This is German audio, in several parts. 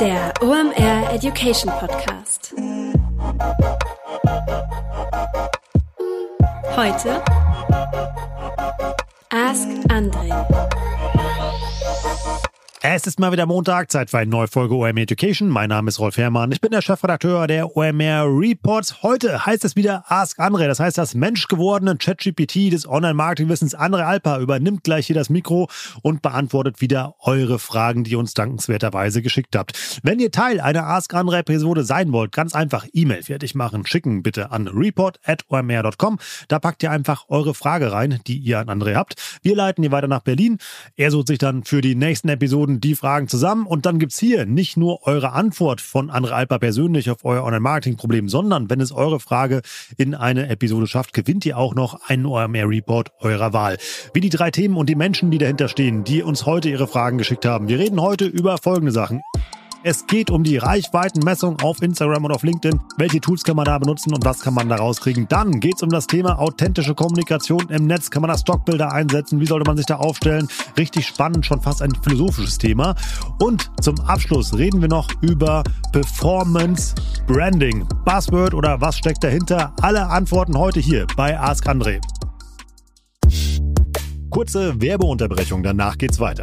Der OMR Education Podcast. Heute Ask Andre. Es ist mal wieder Montag, Zeit für eine neue Folge OMR Education. Mein Name ist Rolf Herrmann. Ich bin der Chefredakteur der OMR Reports. Heute heißt es wieder Ask Andre. Das heißt, das menschgewordene ChatGPT des Online-Marketing-Wissens Andre Alpa übernimmt gleich hier das Mikro und beantwortet wieder eure Fragen, die ihr uns dankenswerterweise geschickt habt. Wenn ihr Teil einer Ask Andre Episode sein wollt, ganz einfach E-Mail fertig machen. Schicken bitte an report.omr.com. Da packt ihr einfach eure Frage rein, die ihr an Andre habt. Wir leiten ihr weiter nach Berlin. Er sucht sich dann für die nächsten Episoden Die Fragen zusammen und dann gibt es hier nicht nur eure Antwort von Andre Alper persönlich auf euer Online-Marketing-Problem, sondern wenn es eure Frage in eine Episode schafft, gewinnt ihr auch noch einen OMR-Report eurer Wahl. Wie die drei Themen und die Menschen, die dahinter stehen, die uns heute ihre Fragen geschickt haben. Wir reden heute über folgende Sachen. Es geht um die Reichweitenmessung auf Instagram und auf LinkedIn. Welche Tools kann man da benutzen und was kann man da rauskriegen? Dann geht es um das Thema authentische Kommunikation im Netz. Kann man da Stockbilder einsetzen? Wie sollte man sich da aufstellen? Richtig spannend, schon fast ein philosophisches Thema. Und zum Abschluss reden wir noch über Performance Branding. Buzzword oder was steckt dahinter? Alle Antworten heute hier bei Ask André. Kurze Werbeunterbrechung, danach geht's weiter.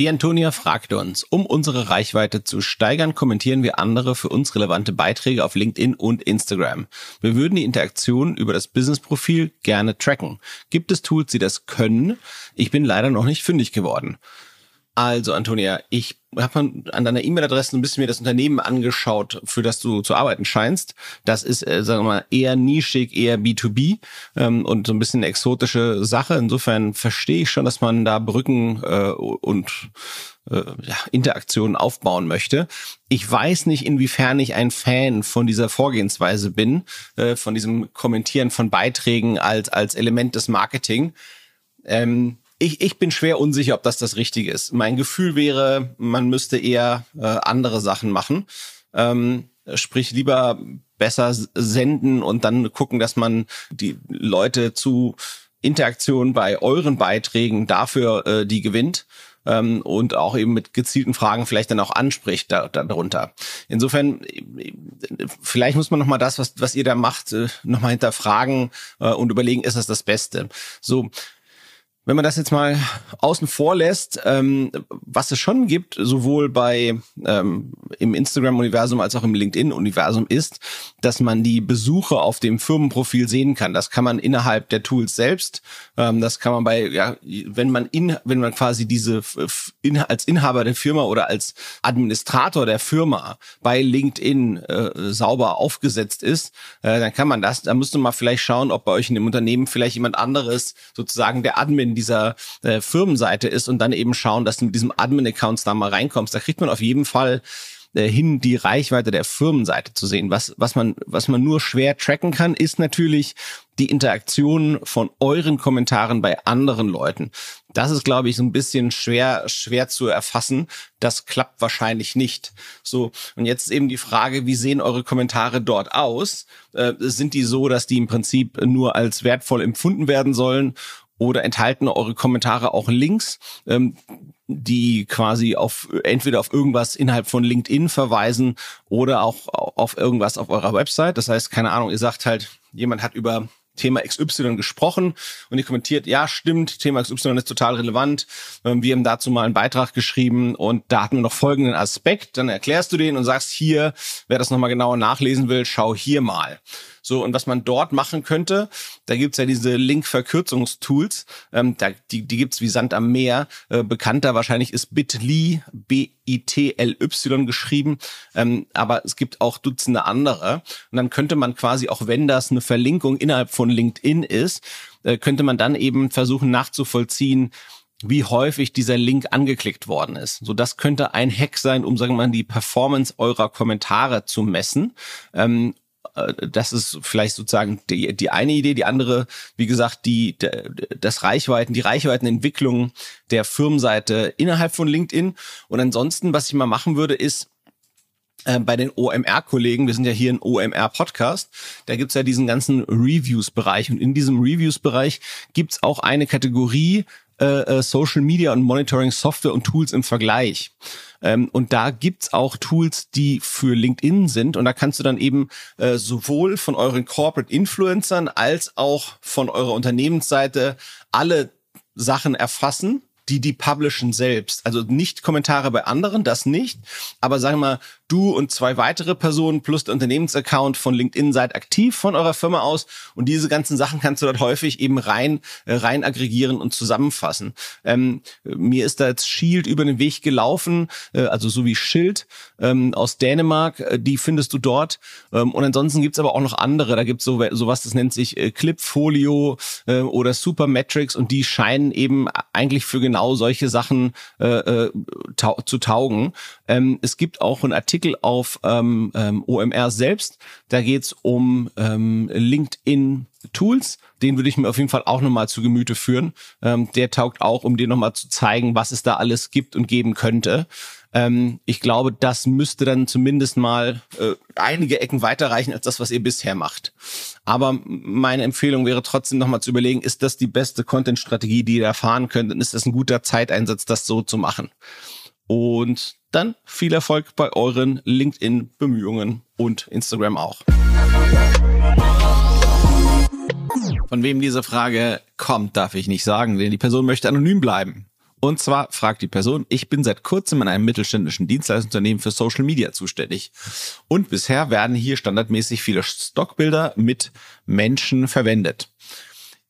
Die Antonia fragte uns, um unsere Reichweite zu steigern, kommentieren wir andere für uns relevante Beiträge auf LinkedIn und Instagram. Wir würden die Interaktion über das Business-Profil gerne tracken. Gibt es Tools, die das können? Ich bin leider noch nicht fündig geworden. Also, Antonia, ich habe an deiner E-Mail-Adresse ein bisschen mir das Unternehmen angeschaut, für das du zu arbeiten scheinst. Das ist, äh, sagen wir mal, eher nischig, eher B2B ähm, und so ein bisschen eine exotische Sache. Insofern verstehe ich schon, dass man da Brücken äh, und äh, ja, Interaktionen aufbauen möchte. Ich weiß nicht, inwiefern ich ein Fan von dieser Vorgehensweise bin, äh, von diesem Kommentieren von Beiträgen als, als Element des Marketing. Ähm, ich, ich bin schwer unsicher, ob das das Richtige ist. Mein Gefühl wäre, man müsste eher äh, andere Sachen machen. Ähm, sprich, lieber besser senden und dann gucken, dass man die Leute zu Interaktion bei euren Beiträgen dafür äh, die gewinnt ähm, und auch eben mit gezielten Fragen vielleicht dann auch anspricht da, darunter. Insofern, vielleicht muss man nochmal das, was, was ihr da macht, äh, nochmal hinterfragen äh, und überlegen, ist das das Beste? So, wenn man das jetzt mal außen vor lässt, ähm, was es schon gibt, sowohl bei ähm, im Instagram-Universum als auch im LinkedIn-Universum, ist, dass man die Besuche auf dem Firmenprofil sehen kann. Das kann man innerhalb der Tools selbst. Ähm, das kann man bei, ja, wenn man in, wenn man quasi diese in, als Inhaber der Firma oder als Administrator der Firma bei LinkedIn äh, sauber aufgesetzt ist, äh, dann kann man das. Da müsste man vielleicht schauen, ob bei euch in dem Unternehmen vielleicht jemand anderes sozusagen der Admin in dieser äh, Firmenseite ist und dann eben schauen, dass du mit diesem Admin-Accounts da mal reinkommst. Da kriegt man auf jeden Fall äh, hin, die Reichweite der Firmenseite zu sehen. Was, was man, was man nur schwer tracken kann, ist natürlich die Interaktion von euren Kommentaren bei anderen Leuten. Das ist, glaube ich, so ein bisschen schwer, schwer zu erfassen. Das klappt wahrscheinlich nicht. So. Und jetzt eben die Frage, wie sehen eure Kommentare dort aus? Äh, sind die so, dass die im Prinzip nur als wertvoll empfunden werden sollen? Oder enthalten eure Kommentare auch Links, ähm, die quasi auf entweder auf irgendwas innerhalb von LinkedIn verweisen oder auch auf irgendwas auf eurer Website. Das heißt, keine Ahnung, ihr sagt halt, jemand hat über Thema XY gesprochen und ihr kommentiert, ja, stimmt, Thema XY ist total relevant. Ähm, wir haben dazu mal einen Beitrag geschrieben und da hatten wir noch folgenden Aspekt. Dann erklärst du den und sagst hier, wer das nochmal genauer nachlesen will, schau hier mal. So, und was man dort machen könnte, da gibt's ja diese Link-Verkürzungstools, ähm, da, die, die gibt's wie Sand am Meer. Äh, bekannter wahrscheinlich ist Bitly, B-I-T-L-Y geschrieben, ähm, aber es gibt auch Dutzende andere. Und dann könnte man quasi, auch wenn das eine Verlinkung innerhalb von LinkedIn ist, äh, könnte man dann eben versuchen nachzuvollziehen, wie häufig dieser Link angeklickt worden ist. So, das könnte ein Hack sein, um, sagen wir mal, die Performance eurer Kommentare zu messen. Ähm, äh, das ist vielleicht sozusagen die, die eine Idee. Die andere, wie gesagt, die, das Reichweiten, die Reichweitenentwicklung der Firmenseite innerhalb von LinkedIn. Und ansonsten, was ich mal machen würde, ist, äh, bei den OMR-Kollegen, wir sind ja hier ein OMR-Podcast, da gibt's ja diesen ganzen Reviews-Bereich und in diesem Reviews-Bereich gibt's auch eine Kategorie äh, äh Social Media und Monitoring Software und Tools im Vergleich. Ähm, und da gibt's auch Tools, die für LinkedIn sind. Und da kannst du dann eben äh, sowohl von euren Corporate Influencern als auch von eurer Unternehmensseite alle Sachen erfassen die die publishen selbst. Also nicht Kommentare bei anderen, das nicht. Aber sagen wir mal, du und zwei weitere Personen plus der Unternehmensaccount von LinkedIn seid aktiv von eurer Firma aus und diese ganzen Sachen kannst du dort häufig eben rein äh, rein aggregieren und zusammenfassen. Ähm, mir ist da jetzt Shield über den Weg gelaufen, äh, also so wie Schild ähm, aus Dänemark, äh, die findest du dort. Ähm, und ansonsten gibt's aber auch noch andere. Da gibt's so sowas, das nennt sich äh, Clipfolio äh, oder Supermetrics und die scheinen eben eigentlich für genau solche Sachen äh, äh, ta zu taugen. Ähm, es gibt auch einen Artikel Artikel auf ähm, ähm, OMR selbst. Da geht's um ähm, LinkedIn Tools. Den würde ich mir auf jeden Fall auch nochmal zu Gemüte führen. Ähm, der taugt auch, um dir nochmal zu zeigen, was es da alles gibt und geben könnte. Ähm, ich glaube, das müsste dann zumindest mal äh, einige Ecken weiterreichen als das, was ihr bisher macht. Aber meine Empfehlung wäre trotzdem nochmal zu überlegen, ist das die beste Content-Strategie, die ihr erfahren könnt? Und ist das ein guter Zeiteinsatz, das so zu machen? Und dann viel Erfolg bei euren LinkedIn-Bemühungen und Instagram auch. Von wem diese Frage kommt, darf ich nicht sagen, denn die Person möchte anonym bleiben. Und zwar fragt die Person, ich bin seit kurzem in einem mittelständischen Dienstleistungsunternehmen für Social Media zuständig. Und bisher werden hier standardmäßig viele Stockbilder mit Menschen verwendet.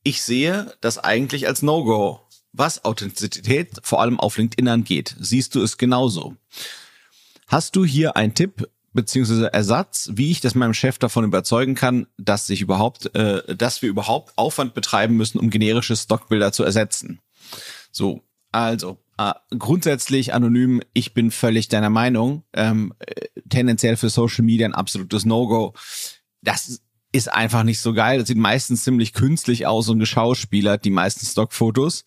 Ich sehe das eigentlich als No-Go was Authentizität vor allem auf LinkedIn angeht, siehst du es genauso. Hast du hier einen Tipp beziehungsweise Ersatz, wie ich das meinem Chef davon überzeugen kann, dass sich überhaupt, äh, dass wir überhaupt Aufwand betreiben müssen, um generische Stockbilder zu ersetzen? So, also äh, grundsätzlich anonym. Ich bin völlig deiner Meinung. Ähm, äh, tendenziell für Social Media ein absolutes No-Go. Das ist einfach nicht so geil. Das sieht meistens ziemlich künstlich aus und geschauspielert, die meisten Stockfotos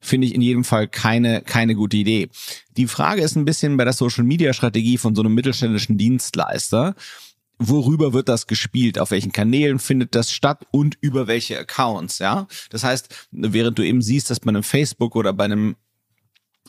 finde ich in jedem Fall keine, keine gute Idee. Die Frage ist ein bisschen bei der Social Media Strategie von so einem mittelständischen Dienstleister. Worüber wird das gespielt? Auf welchen Kanälen findet das statt und über welche Accounts? Ja, das heißt, während du eben siehst, dass bei einem Facebook oder bei einem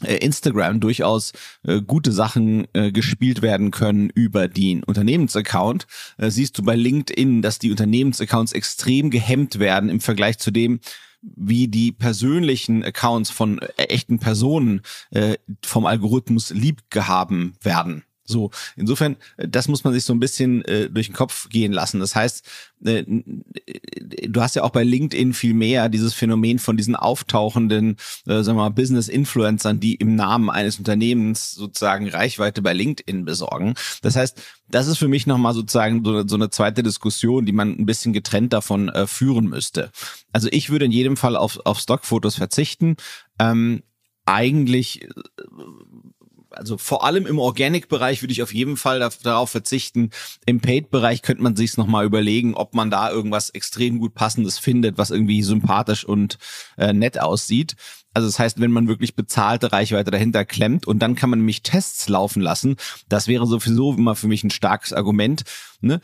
äh, Instagram durchaus äh, gute Sachen äh, gespielt werden können über den Unternehmensaccount, äh, siehst du bei LinkedIn, dass die Unternehmensaccounts extrem gehemmt werden im Vergleich zu dem, wie die persönlichen Accounts von äh, echten Personen äh, vom Algorithmus lieb gehaben werden. So, insofern, äh, das muss man sich so ein bisschen äh, durch den Kopf gehen lassen. Das heißt, äh, du hast ja auch bei LinkedIn viel mehr dieses Phänomen von diesen auftauchenden, äh, sagen wir mal, Business-Influencern, die im Namen eines Unternehmens sozusagen Reichweite bei LinkedIn besorgen. Das heißt, das ist für mich nochmal sozusagen so, so, eine zweite Diskussion, die man ein bisschen getrennt davon äh, führen müsste. Also ich würde in jedem Fall auf, auf Stockfotos verzichten. Ähm, eigentlich äh, also vor allem im Organic-Bereich würde ich auf jeden Fall darauf verzichten. Im Paid-Bereich könnte man sich noch mal überlegen, ob man da irgendwas extrem gut passendes findet, was irgendwie sympathisch und äh, nett aussieht. Also das heißt, wenn man wirklich bezahlte Reichweite dahinter klemmt und dann kann man nämlich Tests laufen lassen, das wäre sowieso immer für mich ein starkes Argument. Ne?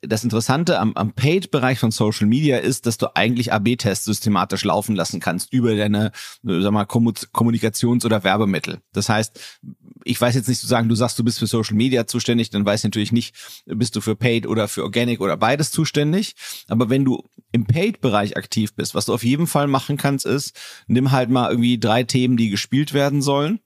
Das Interessante am, am Paid-Bereich von Social Media ist, dass du eigentlich AB-Tests systematisch laufen lassen kannst über deine, sag mal, Kommunikations- oder Werbemittel. Das heißt, ich weiß jetzt nicht zu sagen, du sagst, du bist für Social Media zuständig, dann weiß ich natürlich nicht, bist du für Paid oder für Organic oder beides zuständig. Aber wenn du im Paid-Bereich aktiv bist, was du auf jeden Fall machen kannst, ist, nimm halt mal irgendwie drei Themen, die gespielt werden sollen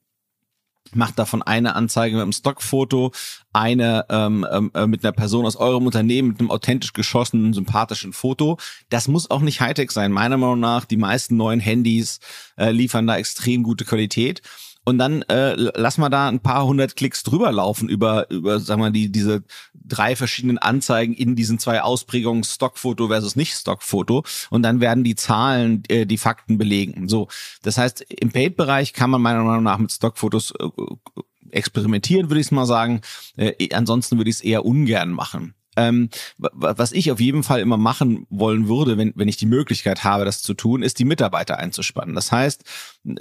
macht davon eine Anzeige mit einem Stockfoto, eine ähm, ähm, äh, mit einer Person aus eurem Unternehmen mit einem authentisch geschossenen, sympathischen Foto. Das muss auch nicht Hightech sein. Meiner Meinung nach, die meisten neuen Handys äh, liefern da extrem gute Qualität und dann äh, lass mal da ein paar hundert Klicks drüber laufen über über sagen wir die diese drei verschiedenen Anzeigen in diesen zwei Ausprägungen Stockfoto versus nicht Stockfoto und dann werden die Zahlen äh, die Fakten belegen. So, das heißt im Paid Bereich kann man meiner Meinung nach mit Stockfotos äh, experimentieren, würde ich mal sagen. Äh, ansonsten würde ich es eher ungern machen. Ähm, was ich auf jeden Fall immer machen wollen würde, wenn, wenn ich die Möglichkeit habe, das zu tun, ist die Mitarbeiter einzuspannen. Das heißt,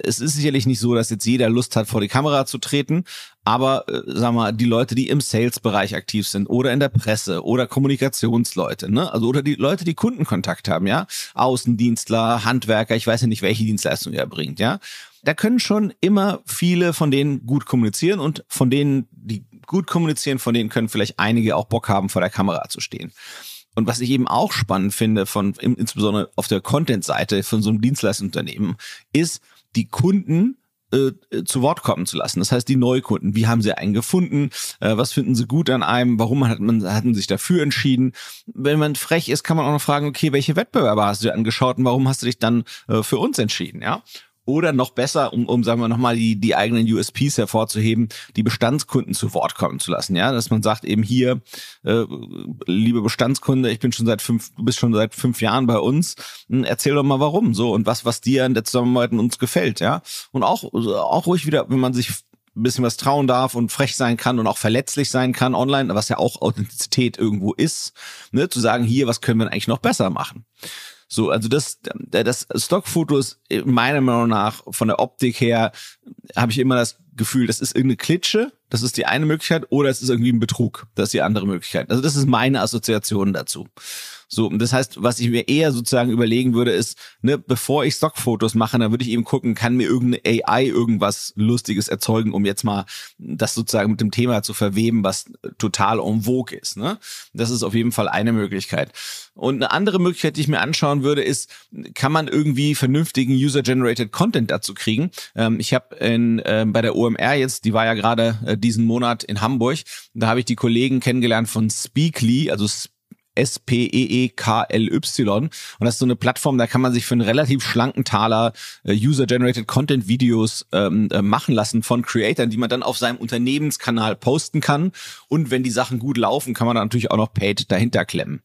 es ist sicherlich nicht so, dass jetzt jeder Lust hat, vor die Kamera zu treten, aber äh, sag mal, die Leute, die im Sales-Bereich aktiv sind oder in der Presse oder Kommunikationsleute, ne? Also oder die Leute, die Kundenkontakt haben, ja, Außendienstler, Handwerker, ich weiß ja nicht, welche Dienstleistung er bringt, ja. Da können schon immer viele von denen gut kommunizieren und von denen, die gut kommunizieren, von denen können vielleicht einige auch Bock haben, vor der Kamera zu stehen. Und was ich eben auch spannend finde, von insbesondere auf der Content-Seite von so einem Dienstleistungsunternehmen, ist, die Kunden äh, zu Wort kommen zu lassen. Das heißt, die Neukunden, wie haben sie einen gefunden? Äh, was finden sie gut an einem? Warum hat man, hatten sich dafür entschieden? Wenn man frech ist, kann man auch noch fragen, okay, welche Wettbewerber hast du dir angeschaut und warum hast du dich dann äh, für uns entschieden? Ja. Oder noch besser, um, um sagen wir nochmal die, die eigenen USPs hervorzuheben, die Bestandskunden zu Wort kommen zu lassen. Ja, dass man sagt eben hier, äh, liebe Bestandskunde, ich bin schon seit fünf, du bist schon seit fünf Jahren bei uns, hm, erzähl doch mal warum so und was, was dir an der Zusammenarbeit uns gefällt, ja. Und auch, auch ruhig wieder, wenn man sich ein bisschen was trauen darf und frech sein kann und auch verletzlich sein kann online, was ja auch Authentizität irgendwo ist, ne, zu sagen, hier, was können wir eigentlich noch besser machen? So, also das, das Stockfoto ist meiner Meinung nach von der Optik her habe ich immer das Gefühl, das ist irgendeine Klitsche, das ist die eine Möglichkeit, oder es ist irgendwie ein Betrug, das ist die andere Möglichkeit. Also das ist meine Assoziation dazu. So, und das heißt, was ich mir eher sozusagen überlegen würde, ist, ne, bevor ich Stockfotos mache, dann würde ich eben gucken, kann mir irgendeine AI irgendwas Lustiges erzeugen, um jetzt mal das sozusagen mit dem Thema zu verweben, was total en vogue ist. Ne? Das ist auf jeden Fall eine Möglichkeit. Und eine andere Möglichkeit, die ich mir anschauen würde, ist, kann man irgendwie vernünftigen User-Generated Content dazu kriegen? Ähm, ich habe äh, bei der OMR jetzt, die war ja gerade äh, diesen Monat in Hamburg, da habe ich die Kollegen kennengelernt von Speakly, also S-P-E-E-K-L-Y. Und das ist so eine Plattform, da kann man sich für einen relativ schlanken Taler äh, User-Generated Content Videos ähm, äh, machen lassen von Creatern, die man dann auf seinem Unternehmenskanal posten kann. Und wenn die Sachen gut laufen, kann man dann natürlich auch noch Paid dahinter klemmen.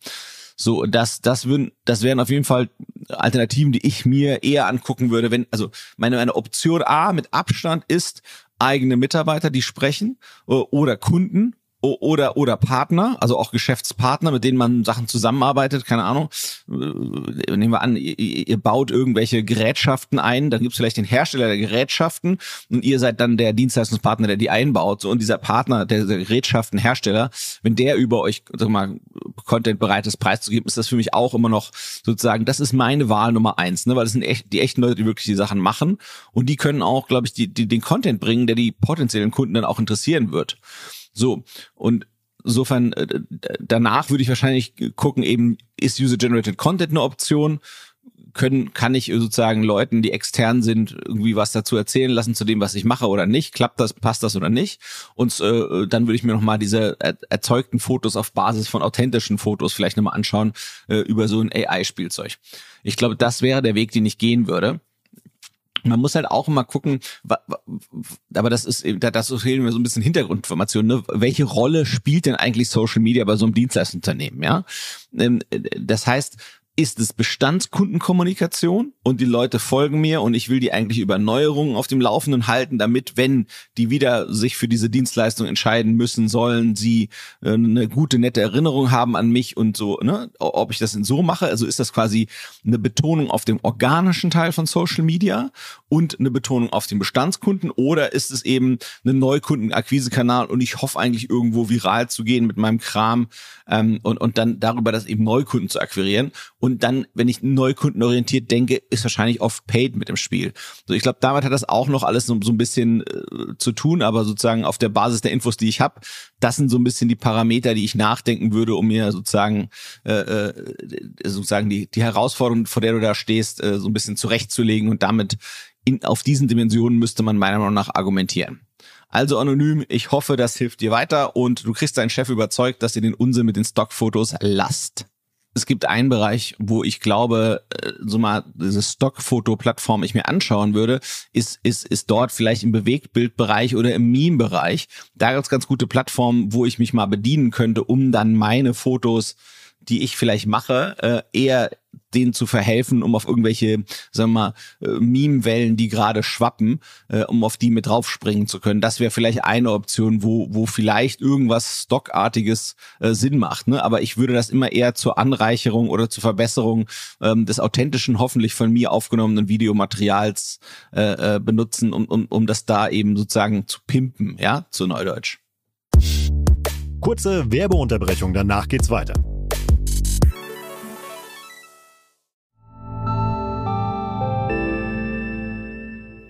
So, das, das würden, das wären auf jeden Fall Alternativen, die ich mir eher angucken würde, wenn, also meine, meine Option A mit Abstand ist eigene Mitarbeiter, die sprechen, äh, oder Kunden, oder oder Partner, also auch Geschäftspartner, mit denen man Sachen zusammenarbeitet, keine Ahnung. Äh, nehmen wir an, ihr, ihr baut irgendwelche Gerätschaften ein, dann gibt es vielleicht den Hersteller der Gerätschaften und ihr seid dann der Dienstleistungspartner, der die einbaut. So, und dieser Partner, der, der Gerätschaftenhersteller, wenn der über euch sag mal, Content bereit ist, preiszugeben, ist das für mich auch immer noch sozusagen, das ist meine Wahl Nummer eins, ne? weil das sind echt die echten Leute, die wirklich die Sachen machen und die können auch, glaube ich, die, die, den Content bringen, der die potenziellen Kunden dann auch interessieren wird. So, und insofern, äh, danach würde ich wahrscheinlich gucken, eben, ist User-Generated Content eine Option? Können, kann ich sozusagen Leuten, die extern sind, irgendwie was dazu erzählen lassen zu dem, was ich mache oder nicht? Klappt das, passt das oder nicht? Und äh, dann würde ich mir nochmal diese erzeugten Fotos auf Basis von authentischen Fotos vielleicht nochmal anschauen äh, über so ein AI-Spielzeug. Ich glaube, das wäre der Weg, den ich gehen würde man muss halt auch immer gucken, aber das ist, das fehlen mir so ein bisschen Hintergrundinformationen, ne? welche Rolle spielt denn eigentlich Social Media bei so einem Dienstleistungsunternehmen, ja? Ähm, das heißt, ist es Bestandskundenkommunikation und die Leute folgen mir und ich will die eigentlich über Neuerungen auf dem Laufenden halten, damit, wenn die wieder sich für diese Dienstleistung entscheiden müssen sollen, sie äh, eine gute, nette Erinnerung haben an mich und so, ne, ob ich das denn so mache. Also ist das quasi eine Betonung auf dem organischen Teil von Social Media und eine Betonung auf den Bestandskunden oder ist es eben ein Neukundenakquisekanal und ich hoffe eigentlich irgendwo viral zu gehen mit meinem Kram ähm, und, und dann darüber das eben Neukunden zu akquirieren Und dann, wenn ich neukundenorientiert denke, ist wahrscheinlich oft Paid mit im Spiel. So, ich glaube, damit hat das auch noch alles so, so ein bisschen äh, zu tun, aber sozusagen auf der Basis der Infos, die ich habe, das sind so ein bisschen die Parameter, die ich nachdenken würde, um mir sozusagen äh, äh, sozusagen die, die Herausforderung, vor der du da stehst, äh, so ein bisschen zurechtzulegen und damit in, auf diesen Dimensionen müsste man meiner Meinung nach argumentieren. Also anonym, ich hoffe, das hilft dir weiter und du kriegst deinen Chef überzeugt, dass ihr den Unsinn mit den Stockfotos lasst. Es gibt einen Bereich, wo ich glaube, äh, so mal diese Stockfoto-Plattform ich mir anschauen würde, ist, ist, ist dort vielleicht im Bewegtbildbereich oder im Meme-Bereich. Da gibt's ganz gute Plattformen, wo ich mich mal bedienen könnte, um dann meine Fotos die ich vielleicht mache, äh, eher denen zu verhelfen, um auf irgendwelche, sagen wir mal, äh, Meme-Wellen, die gerade schwappen, äh, um auf die mit draufspringen zu können. Das wäre vielleicht eine Option, wo, wo vielleicht irgendwas Stockartiges äh, Sinn macht. Ne? Aber ich würde das immer eher zur Anreicherung oder zur Verbesserung ähm, des authentischen, hoffentlich von mir aufgenommenen Videomaterials äh, äh, benutzen, um, um, um das da eben sozusagen zu pimpen, ja, zu Neudeutsch. Kurze Werbeunterbrechung, danach geht's weiter.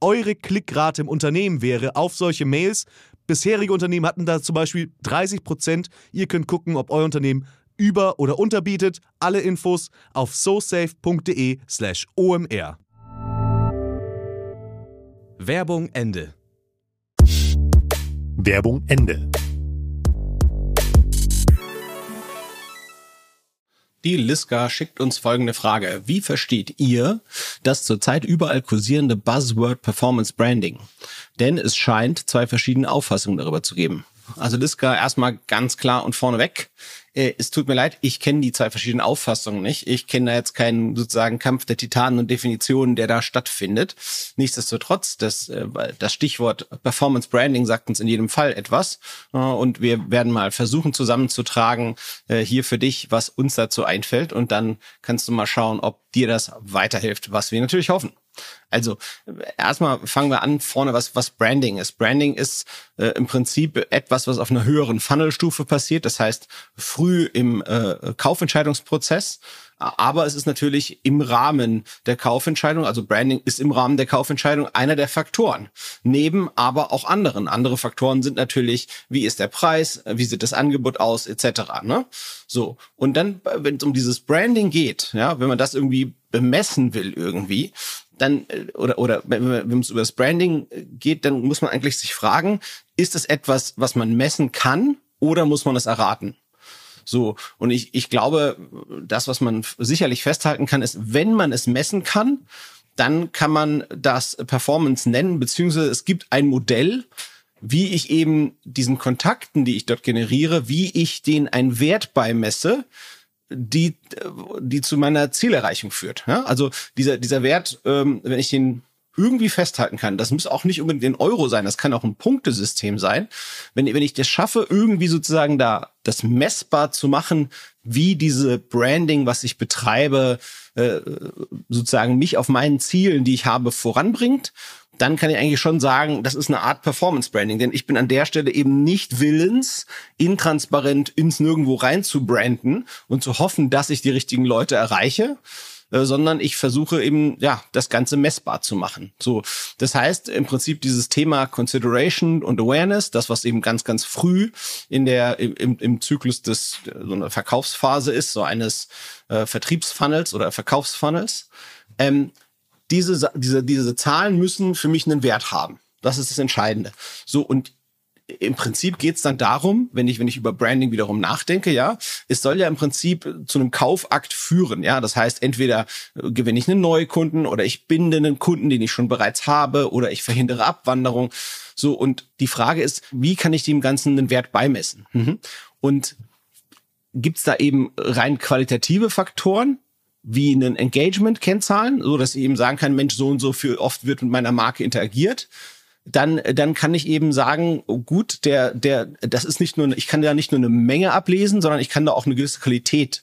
eure Klickrate im Unternehmen wäre auf solche Mails. Bisherige Unternehmen hatten da zum Beispiel 30 Prozent. Ihr könnt gucken, ob euer Unternehmen über- oder unterbietet. Alle Infos auf sosafe.de/slash omr. Werbung Ende. Werbung Ende. Die Liska schickt uns folgende Frage. Wie versteht ihr das zurzeit überall kursierende Buzzword Performance Branding? Denn es scheint zwei verschiedene Auffassungen darüber zu geben. Also Liska erstmal ganz klar und vorneweg. Äh, es tut mir leid, ich kenne die zwei verschiedenen Auffassungen nicht. Ich kenne da jetzt keinen sozusagen Kampf der Titanen und Definitionen, der da stattfindet. Nichtsdestotrotz, das, äh, das Stichwort Performance Branding sagt uns in jedem Fall etwas. Äh, und wir werden mal versuchen zusammenzutragen hier für dich, was uns dazu einfällt. Und dann kannst du mal schauen, ob dir das weiterhilft, was wir natürlich hoffen. Also erstmal fangen wir an vorne, was, was Branding ist. Branding ist äh, im Prinzip etwas, was auf einer höheren Funnelstufe passiert. Das heißt, früh im äh, Kaufentscheidungsprozess. Aber es ist natürlich im Rahmen der Kaufentscheidung, also Branding ist im Rahmen der Kaufentscheidung einer der Faktoren. Neben aber auch anderen. Andere Faktoren sind natürlich, wie ist der Preis, wie sieht das Angebot aus, etc. Ne? So. Und dann, wenn es um dieses Branding geht, ja, wenn man das irgendwie bemessen will irgendwie, dann, äh, oder, oder wenn es über das Branding äh, geht, dann muss man eigentlich sich fragen, ist es etwas, was man messen kann oder muss man es erraten? So, und ich, ich glaube, das, was man sicherlich festhalten kann, ist, wenn man es messen kann, dann kann man das Performance nennen, beziehungsweise es gibt ein Modell, wie ich eben diesen Kontakten, die ich dort generiere, wie ich denen einen Wert beimesse, die, die zu meiner Zielerreichung führt. Ja? Also dieser, dieser Wert, ähm, wenn ich den irgendwie festhalten kann, das muss auch nicht unbedingt in Euro sein, das kann auch ein Punktesystem sein. Wenn, wenn ich das schaffe, irgendwie sozusagen da das messbar zu machen, wie diese Branding, was ich betreibe, äh, sozusagen mich auf meinen Zielen, die ich habe, voranbringt dann kann ich eigentlich schon sagen, das ist eine Art Performance Branding, denn ich bin an der Stelle eben nicht willens, intransparent ins Nirgendwo rein zu branden und zu hoffen, dass ich die richtigen Leute erreiche, äh, sondern ich versuche eben ja das Ganze messbar zu machen. So, das heißt im Prinzip dieses Thema Consideration und Awareness, das was eben ganz ganz früh in der im, im Zyklus des so einer Verkaufsphase ist, so eines äh, Vertriebsfunnels oder Verkaufsfunnels. Ähm, diese, diese, diese Zahlen müssen für mich einen Wert haben. Das ist das Entscheidende. So, und im Prinzip geht's dann darum, wenn ich, wenn ich über Branding wiederum nachdenke, ja, es soll ja im Prinzip zu einem Kaufakt führen, ja. Das heißt, entweder gewinne ich einen neuen Kunden oder ich binde einen Kunden, den ich schon bereits habe, oder ich verhindere Abwanderung. So, und die Frage ist, wie kann ich dem Ganzen einen Wert beimessen? Mhm. Und gibt's da eben rein qualitative Faktoren, wie einen Engagement-Kennzahlen, so dass ich eben sagen kann, Mensch, so und so viel oft wird mit meiner Marke interagiert dann, dann kann ich eben sagen, oh gut, der, der, das ist nicht nur, ich kann da nicht nur eine Menge ablesen, sondern ich kann da auch eine gewisse Qualität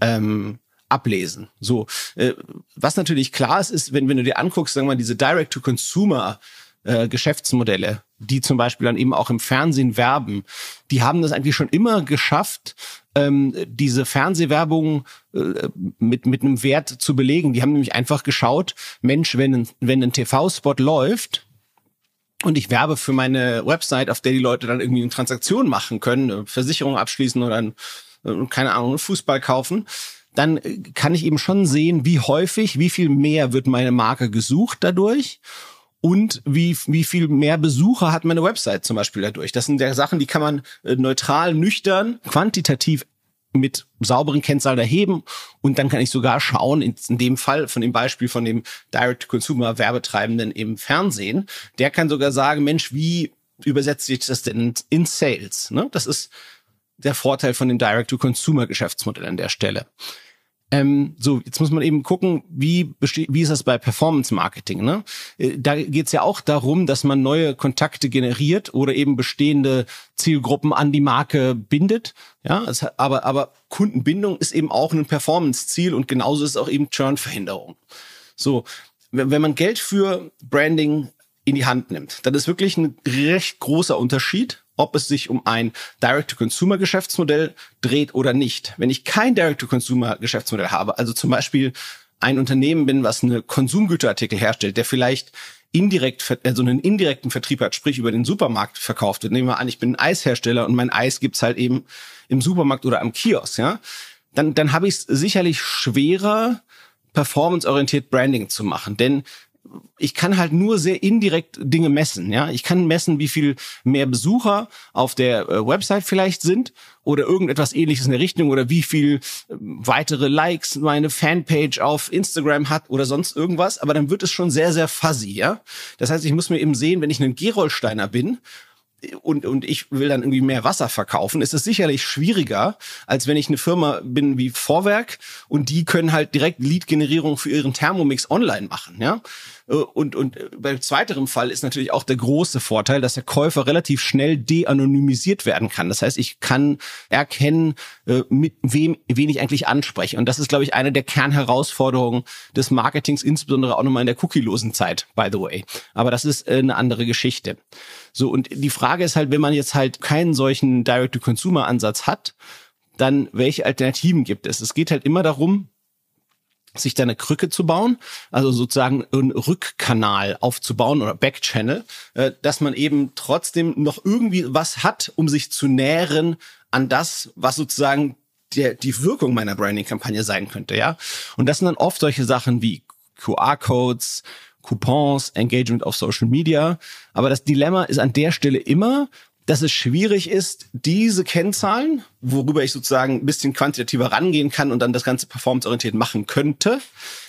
ähm, ablesen. So, äh, was natürlich klar ist, ist, wenn, wenn du dir anguckst, sagen wir mal, diese Direct-to-Consumer äh, Geschäftsmodelle, die zum Beispiel dann eben auch im Fernsehen werben, die haben das eigentlich schon immer geschafft, ähm, diese Fernsehwerbung äh, mit, mit einem Wert zu belegen. Die haben nämlich einfach geschaut, Mensch, wenn ein, wenn ein TV-Spot läuft, und ich werbe für meine Website, auf der die Leute dann irgendwie eine Transaktion machen können, eine Versicherung abschließen oder ein, äh, keine Ahnung, einen Fußball kaufen, dann äh, kann ich eben schon sehen, wie häufig, wie viel mehr wird meine Marke gesucht dadurch und wie, wie viel mehr Besucher hat meine Website zum Beispiel dadurch. Das sind ja Sachen, die kann man äh, neutral, nüchtern, quantitativ mit sauberen Kennzahlen erheben und dann kann ich sogar schauen, in, dem Fall von dem Beispiel von dem Direct-to-Consumer-Werbetreibenden im Fernsehen, der kann sogar sagen, Mensch, wie übersetzt sich das denn in Sales? Ne? Das ist der Vorteil von dem Direct-to-Consumer-Geschäftsmodell an der Stelle. Ähm, so, jetzt muss man eben gucken, wie, wie ist das bei Performance Marketing? Ne? Äh, da geht es ja auch darum, dass man neue Kontakte generiert oder eben bestehende Zielgruppen an die Marke bindet. Ja, es, aber, aber Kundenbindung ist eben auch ein Performance-Ziel und genauso ist auch eben Churn-Verhinderung. So, wenn man Geld für Branding in die Hand nimmt, dann ist wirklich ein recht großer Unterschied, ob es sich um ein Direct-to-Consumer-Geschäftsmodell dreht oder nicht. Wenn ich kein Direct-to-Consumer-Geschäftsmodell habe, also zum Beispiel ein Unternehmen bin, was eine Konsumgüterartikel herstellt, der vielleicht indirekt, also einen indirekten Vertrieb hat, sprich über den Supermarkt verkauft wird. Nehmen wir an, ich bin ein Eishersteller und mein Eis gibt's halt eben im Supermarkt oder am Kiosk, ja. Dann, dann habe ich es sicherlich schwerer, performanceorientiert Branding zu machen. Denn ich kann halt nur sehr indirekt Dinge messen. Ja, ich kann messen, wie viel mehr Besucher auf der äh, Website vielleicht sind oder irgendetwas Ähnliches in der Richtung oder wie viel äh, weitere Likes meine Fanpage auf Instagram hat oder sonst irgendwas. Aber dann wird es schon sehr sehr fuzzy. Ja, das heißt, ich muss mir eben sehen, wenn ich ein Gerolsteiner bin und, und ich will dann irgendwie mehr Wasser verkaufen, ist es sicherlich schwieriger, als wenn ich eine Firma bin wie Vorwerk und die können halt direkt Lead-Generierung für ihren Thermomix online machen, ja. Äh, und, und äh, bei zweiterem Fall ist natürlich auch der große Vorteil, dass der Käufer relativ schnell de-anonymisiert werden kann. Das heißt, ich kann erkennen, äh, mit wem, wen ich eigentlich anspreche. Und das ist, glaube ich, eine der Kernherausforderungen des Marketings, insbesondere auch nochmal in der cookielosen Zeit, by the way. Aber das ist eine andere Geschichte. So, und die Frage ist halt, wenn man jetzt halt keinen solchen Direct-to-Consumer-Ansatz hat, dann welche Alternativen gibt es? Es geht halt immer darum, sich da eine Krücke zu bauen, also sozusagen einen Rückkanal aufzubauen oder Backchannel, äh, dass man eben trotzdem noch irgendwie was hat, um sich zu nähren an das, was sozusagen der, die Wirkung meiner Branding-Kampagne sein könnte, ja. Und das sind dann oft solche Sachen wie QR-Codes, Coupons, Engagement auf Social Media. Aber das Dilemma ist an der Stelle immer, dass es schwierig ist, diese Kennzahlen, worüber ich sozusagen ein bisschen quantitativer rangehen kann und dann das Ganze performanceorientiert machen könnte.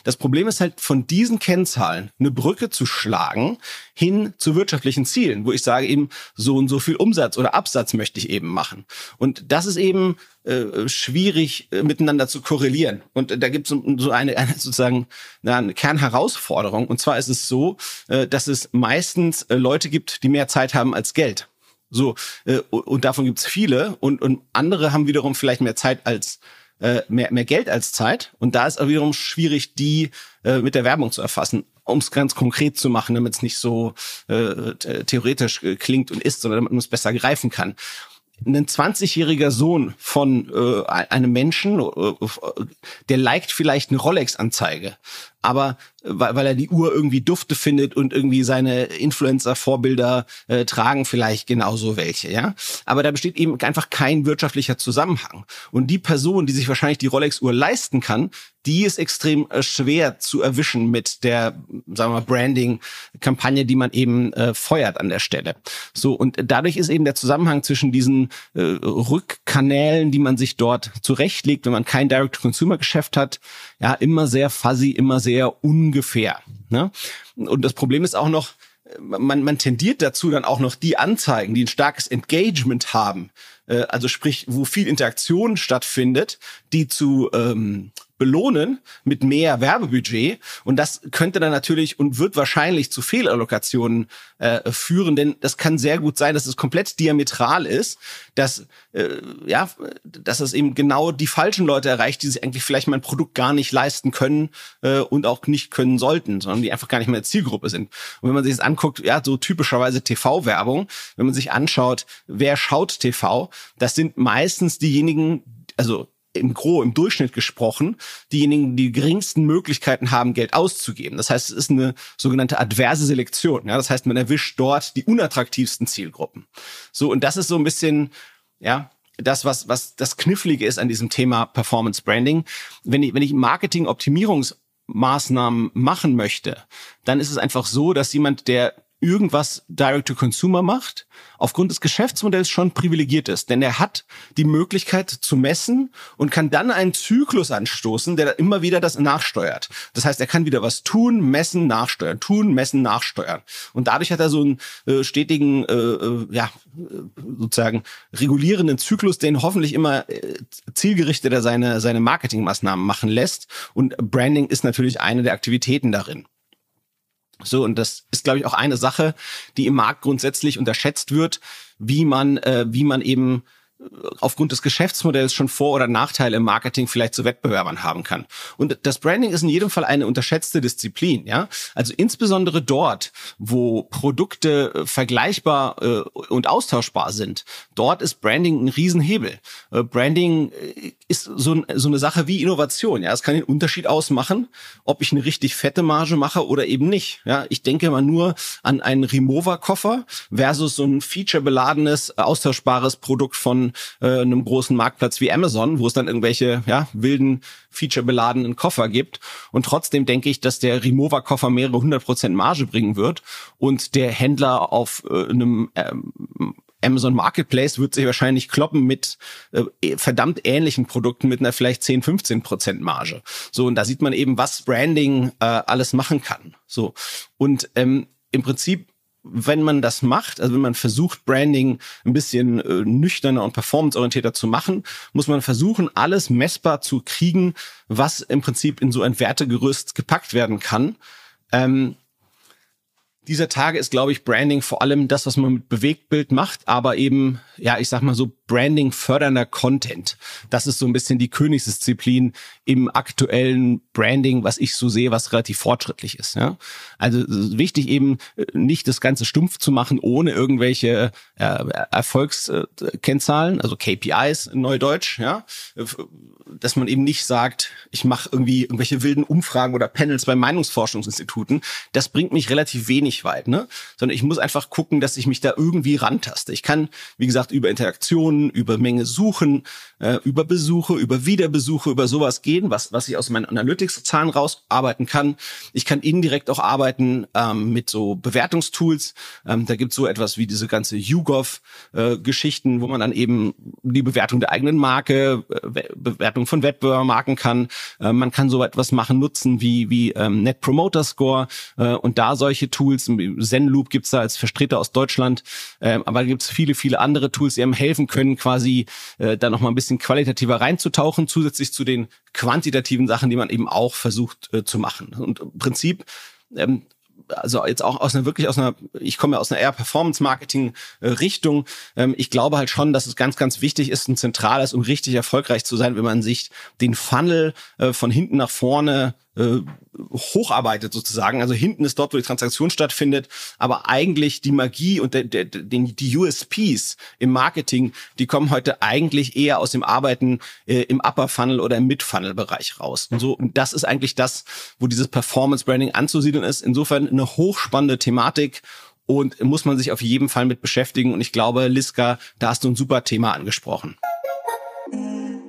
Das Problem ist halt, von diesen Kennzahlen eine Brücke zu schlagen hin zu wirtschaftlichen Zielen, wo ich sage eben, so und so viel Umsatz oder Absatz möchte ich eben machen. Und das ist eben äh, schwierig äh, miteinander zu korrelieren. Und äh, da gibt es so eine, eine sozusagen eine Kernherausforderung. Und zwar ist es so, äh, dass es meistens äh, Leute gibt, die mehr Zeit haben als Geld. So, äh, und davon gibt's viele und, und andere haben wiederum vielleicht mehr Zeit als äh, mehr, mehr Geld als Zeit. Und da ist auch wiederum schwierig, die äh, mit der Werbung zu erfassen, um es ganz konkret zu machen, damit es nicht so äh, theoretisch äh, klingt und ist, sondern damit man es besser greifen kann ein 20-jähriger Sohn von äh, einem Menschen, äh, der liked vielleicht eine Rolex-Anzeige, aber äh, weil, weil er die Uhr irgendwie dufte findet und irgendwie seine Influencer-Vorbilder äh, tragen vielleicht genauso welche, ja. Aber da besteht eben einfach kein wirtschaftlicher Zusammenhang. Und die Person, die sich wahrscheinlich die Rolex-Uhr leisten kann, die ist extrem äh, schwer zu erwischen mit der, sagen wir mal, Branding-Kampagne, die man eben äh, feuert an der Stelle. So, und dadurch ist eben der Zusammenhang zwischen diesen äh, Rückkanälen, die man sich dort zurechtlegt, wenn man kein Direct-to-Consumer-Geschäft hat, ja, immer sehr fuzzy, immer sehr ungefähr. Ne? Und das Problem ist auch noch, man, man tendiert dazu dann auch noch die Anzeigen, die ein starkes Engagement haben, äh, also sprich, wo viel Interaktion stattfindet, die zu ähm, belohnen mit mehr Werbebudget. Und das könnte dann natürlich und wird wahrscheinlich zu Fehlallokationen äh, führen, denn das kann sehr gut sein, dass es komplett diametral ist, dass äh, ja, dass es eben genau die falschen Leute erreicht, die sich eigentlich vielleicht mein Produkt gar nicht leisten können äh, und auch nicht können sollten, sondern die einfach gar nicht mehr Zielgruppe sind. Und wenn man sich das anguckt, ja, so typischerweise TV-Werbung, wenn man sich anschaut, wer schaut TV, das sind meistens diejenigen, also im Gro, im Durchschnitt gesprochen, diejenigen, die geringsten Möglichkeiten haben, Geld auszugeben. Das heißt, es ist eine sogenannte adverse Selektion. Ja, das heißt, man erwischt dort die unattraktivsten Zielgruppen. So, und das ist so ein bisschen, ja, das, was, was das Knifflige ist an diesem Thema Performance Branding. Wenn ich, wenn ich Marketing-Optimierungsmaßnahmen machen möchte, dann ist es einfach so, dass jemand, der irgendwas Direct-to-Consumer macht, aufgrund des Geschäftsmodells schon privilegiert ist. Denn er hat die Möglichkeit zu messen und kann dann einen Zyklus anstoßen, der immer wieder das nachsteuert. Das heißt, er kann wieder was tun, messen, nachsteuern, tun, messen, nachsteuern. Und dadurch hat er so einen äh, stetigen, äh, äh ja, sozusagen regulierenden Zyklus, den hoffentlich immer äh, zielgerichteter seine, seine Marketingmaßnahmen machen lässt. Und Branding ist natürlich eine der Aktivitäten darin. So, und das ist, glaube ich, auch eine Sache, die im Markt grundsätzlich unterschätzt wird, wie man, äh, wie man eben aufgrund des Geschäftsmodells schon Vor- oder Nachteile im Marketing vielleicht zu Wettbewerbern haben kann. Und das Branding ist in jedem Fall eine unterschätzte Disziplin, ja. Also insbesondere dort, wo Produkte äh, vergleichbar äh, und austauschbar sind, dort ist Branding ein Riesenhebel. Äh, Branding äh, ist so, so eine Sache wie Innovation, ja. Es kann den Unterschied ausmachen, ob ich eine richtig fette Marge mache oder eben nicht, ja. Ich denke mal nur an einen Remover-Koffer versus so ein featurebeladenes, austauschbares Produkt von äh, einem großen Marktplatz wie Amazon, wo es dann irgendwelche ja, wilden, featurebeladenen Koffer gibt. Und trotzdem denke ich, dass der Remover-Koffer mehrere hundert Prozent Marge bringen wird und der Händler auf äh, einem ähm, Amazon Marketplace wird sich wahrscheinlich kloppen mit äh, verdammt ähnlichen Produkten mit einer vielleicht 10, 15 Prozent Marge. So, und da sieht man eben, was Branding äh, alles machen kann. So. Und ähm, im Prinzip wenn man das macht, also wenn man versucht, Branding ein bisschen äh, nüchterner und performanceorientierter zu machen, muss man versuchen, alles messbar zu kriegen, was im Prinzip in so ein Wertegerüst gepackt werden kann. Ähm, dieser Tage ist, glaube ich, Branding vor allem das, was man mit Bewegtbild macht, aber eben, ja, ich sag mal so Branding fördernder Content. Das ist so ein bisschen die Königsdisziplin im aktuellen Branding, was ich so sehe, was relativ fortschrittlich ist. Ja? Also wichtig eben äh, nicht das Ganze stumpf zu machen, ohne irgendwelche äh, Erfolgskennzahlen, also KPIs in Neudeutsch, ja, dass man eben nicht sagt, ich mache irgendwie irgendwelche wilden Umfragen oder Panels bei Meinungsforschungsinstituten. Das bringt mich relativ wenig weit, ne? Sondern ich muss einfach gucken, dass ich mich da irgendwie rantaste. Ich kann, wie gesagt, über Interaktionen, über Menge suchen, äh, über Besuche, über Wiederbesuche, über sowas gehen, was, was ich aus meinen Analytics-Zahlen rausarbeiten kann. Ich kann indirekt auch arbeiten ähm, mit so Bewertungstools. Ähm, da gibt's so etwas wie diese ganze YouGov-Geschichten, äh, wo man dann eben die Bewertung der eigenen Marke, äh, Bewertung von Wettbewerbermarken kann. Äh, man kann so etwas machen, nutzen wie, wie ähm, Net Promoter Score äh, und da solche Tools. Zenloop gibt's da als Vertreter aus Deutschland, äh, aber gibt's viele, viele andere Tools, die einem helfen können, quasi äh, da noch mal ein bisschen qualitativer reinzutauchen, zusätzlich zu den quantitativen Sachen, die man eben auch versucht äh, zu machen. Und im Prinzip ähm, also jetzt auch aus einer wirklich aus einer, ich komme ja aus einer eher Performance-Marketing-Richtung. Ähm, ich glaube halt schon, dass es ganz, ganz wichtig ist und zentral ist, um richtig erfolgreich zu sein, wenn man sich den Funnel äh, von hinten nach vorne äh, hocharbeitet sozusagen. Also hinten ist dort, wo die Transaktion stattfindet, aber eigentlich die Magie und der, der, den, die USPs im Marketing, die kommen heute eigentlich eher aus dem Arbeiten äh, im Upper Funnel oder im Mid Funnel Bereich raus. Und so, und das ist eigentlich das, wo dieses Performance Branding anzusiedeln ist. Insofern eine hochspannende Thematik und muss man sich auf jeden Fall mit beschäftigen. Und ich glaube, Liska, da hast du ein super Thema angesprochen.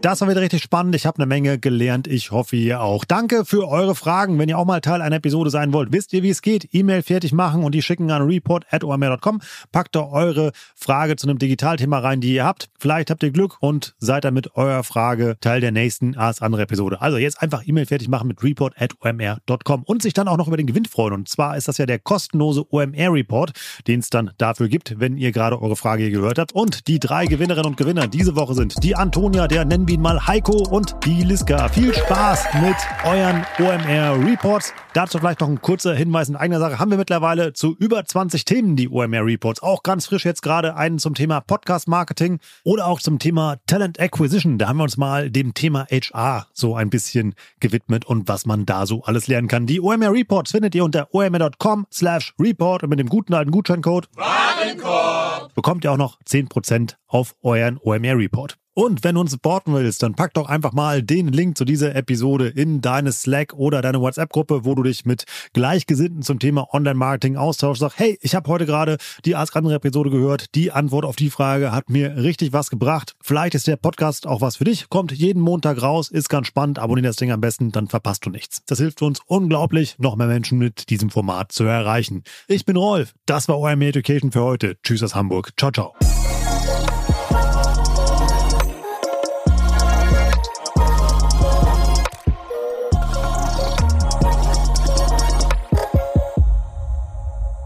Das war wieder richtig spannend. Ich habe eine Menge gelernt. Ich hoffe, ihr auch. Danke für eure Fragen. Wenn ihr auch mal Teil einer Episode sein wollt, wisst ihr, wie es geht. E-Mail fertig machen und die schicken an report.omr.com. Packt da eure Frage zu einem Digitalthema rein, die ihr habt. Vielleicht habt ihr Glück und seid damit eurer Frage Teil der nächsten As andere Episode. Also jetzt einfach E-Mail fertig machen mit report.omr.com und sich dann auch noch über den Gewinn freuen. Und zwar ist das ja der kostenlose OMR-Report, den es dann dafür gibt, wenn ihr gerade eure Frage hier gehört habt. Und die drei Gewinnerinnen und Gewinner diese Woche sind die Antonia, der nennen wir ihn mal Heiko und die Liska. Viel Spaß mit euren OMR Reports. Dazu vielleicht noch ein kurzer Hinweis in eigener Sache. Haben wir mittlerweile zu über 20 Themen die OMR Reports. Auch ganz frisch jetzt gerade einen zum Thema Podcast Marketing oder auch zum Thema Talent Acquisition. Da haben wir uns mal dem Thema HR so ein bisschen gewidmet und was man da so alles lernen kann. Die OMR Reports findet ihr unter omr.com slash report und mit dem guten alten Gutscheincode Warenkorb bekommt ihr auch noch 10% auf euren OMR Report. Und wenn du uns supporten willst, dann pack doch einfach mal den Link zu dieser Episode in deine Slack oder deine WhatsApp-Gruppe, wo du dich mit Gleichgesinnten zum Thema Online-Marketing austauschst. Sag, hey, ich habe heute gerade die Ask andere Episode gehört. Die Antwort auf die Frage hat mir richtig was gebracht. Vielleicht ist der Podcast auch was für dich. Kommt jeden Montag raus, ist ganz spannend. Abonnier das Ding am besten, dann verpasst du nichts. Das hilft uns unglaublich, noch mehr Menschen mit diesem Format zu erreichen. Ich bin Rolf. Das war OMR Education für heute. Tschüss aus Hamburg. Ciao, ciao.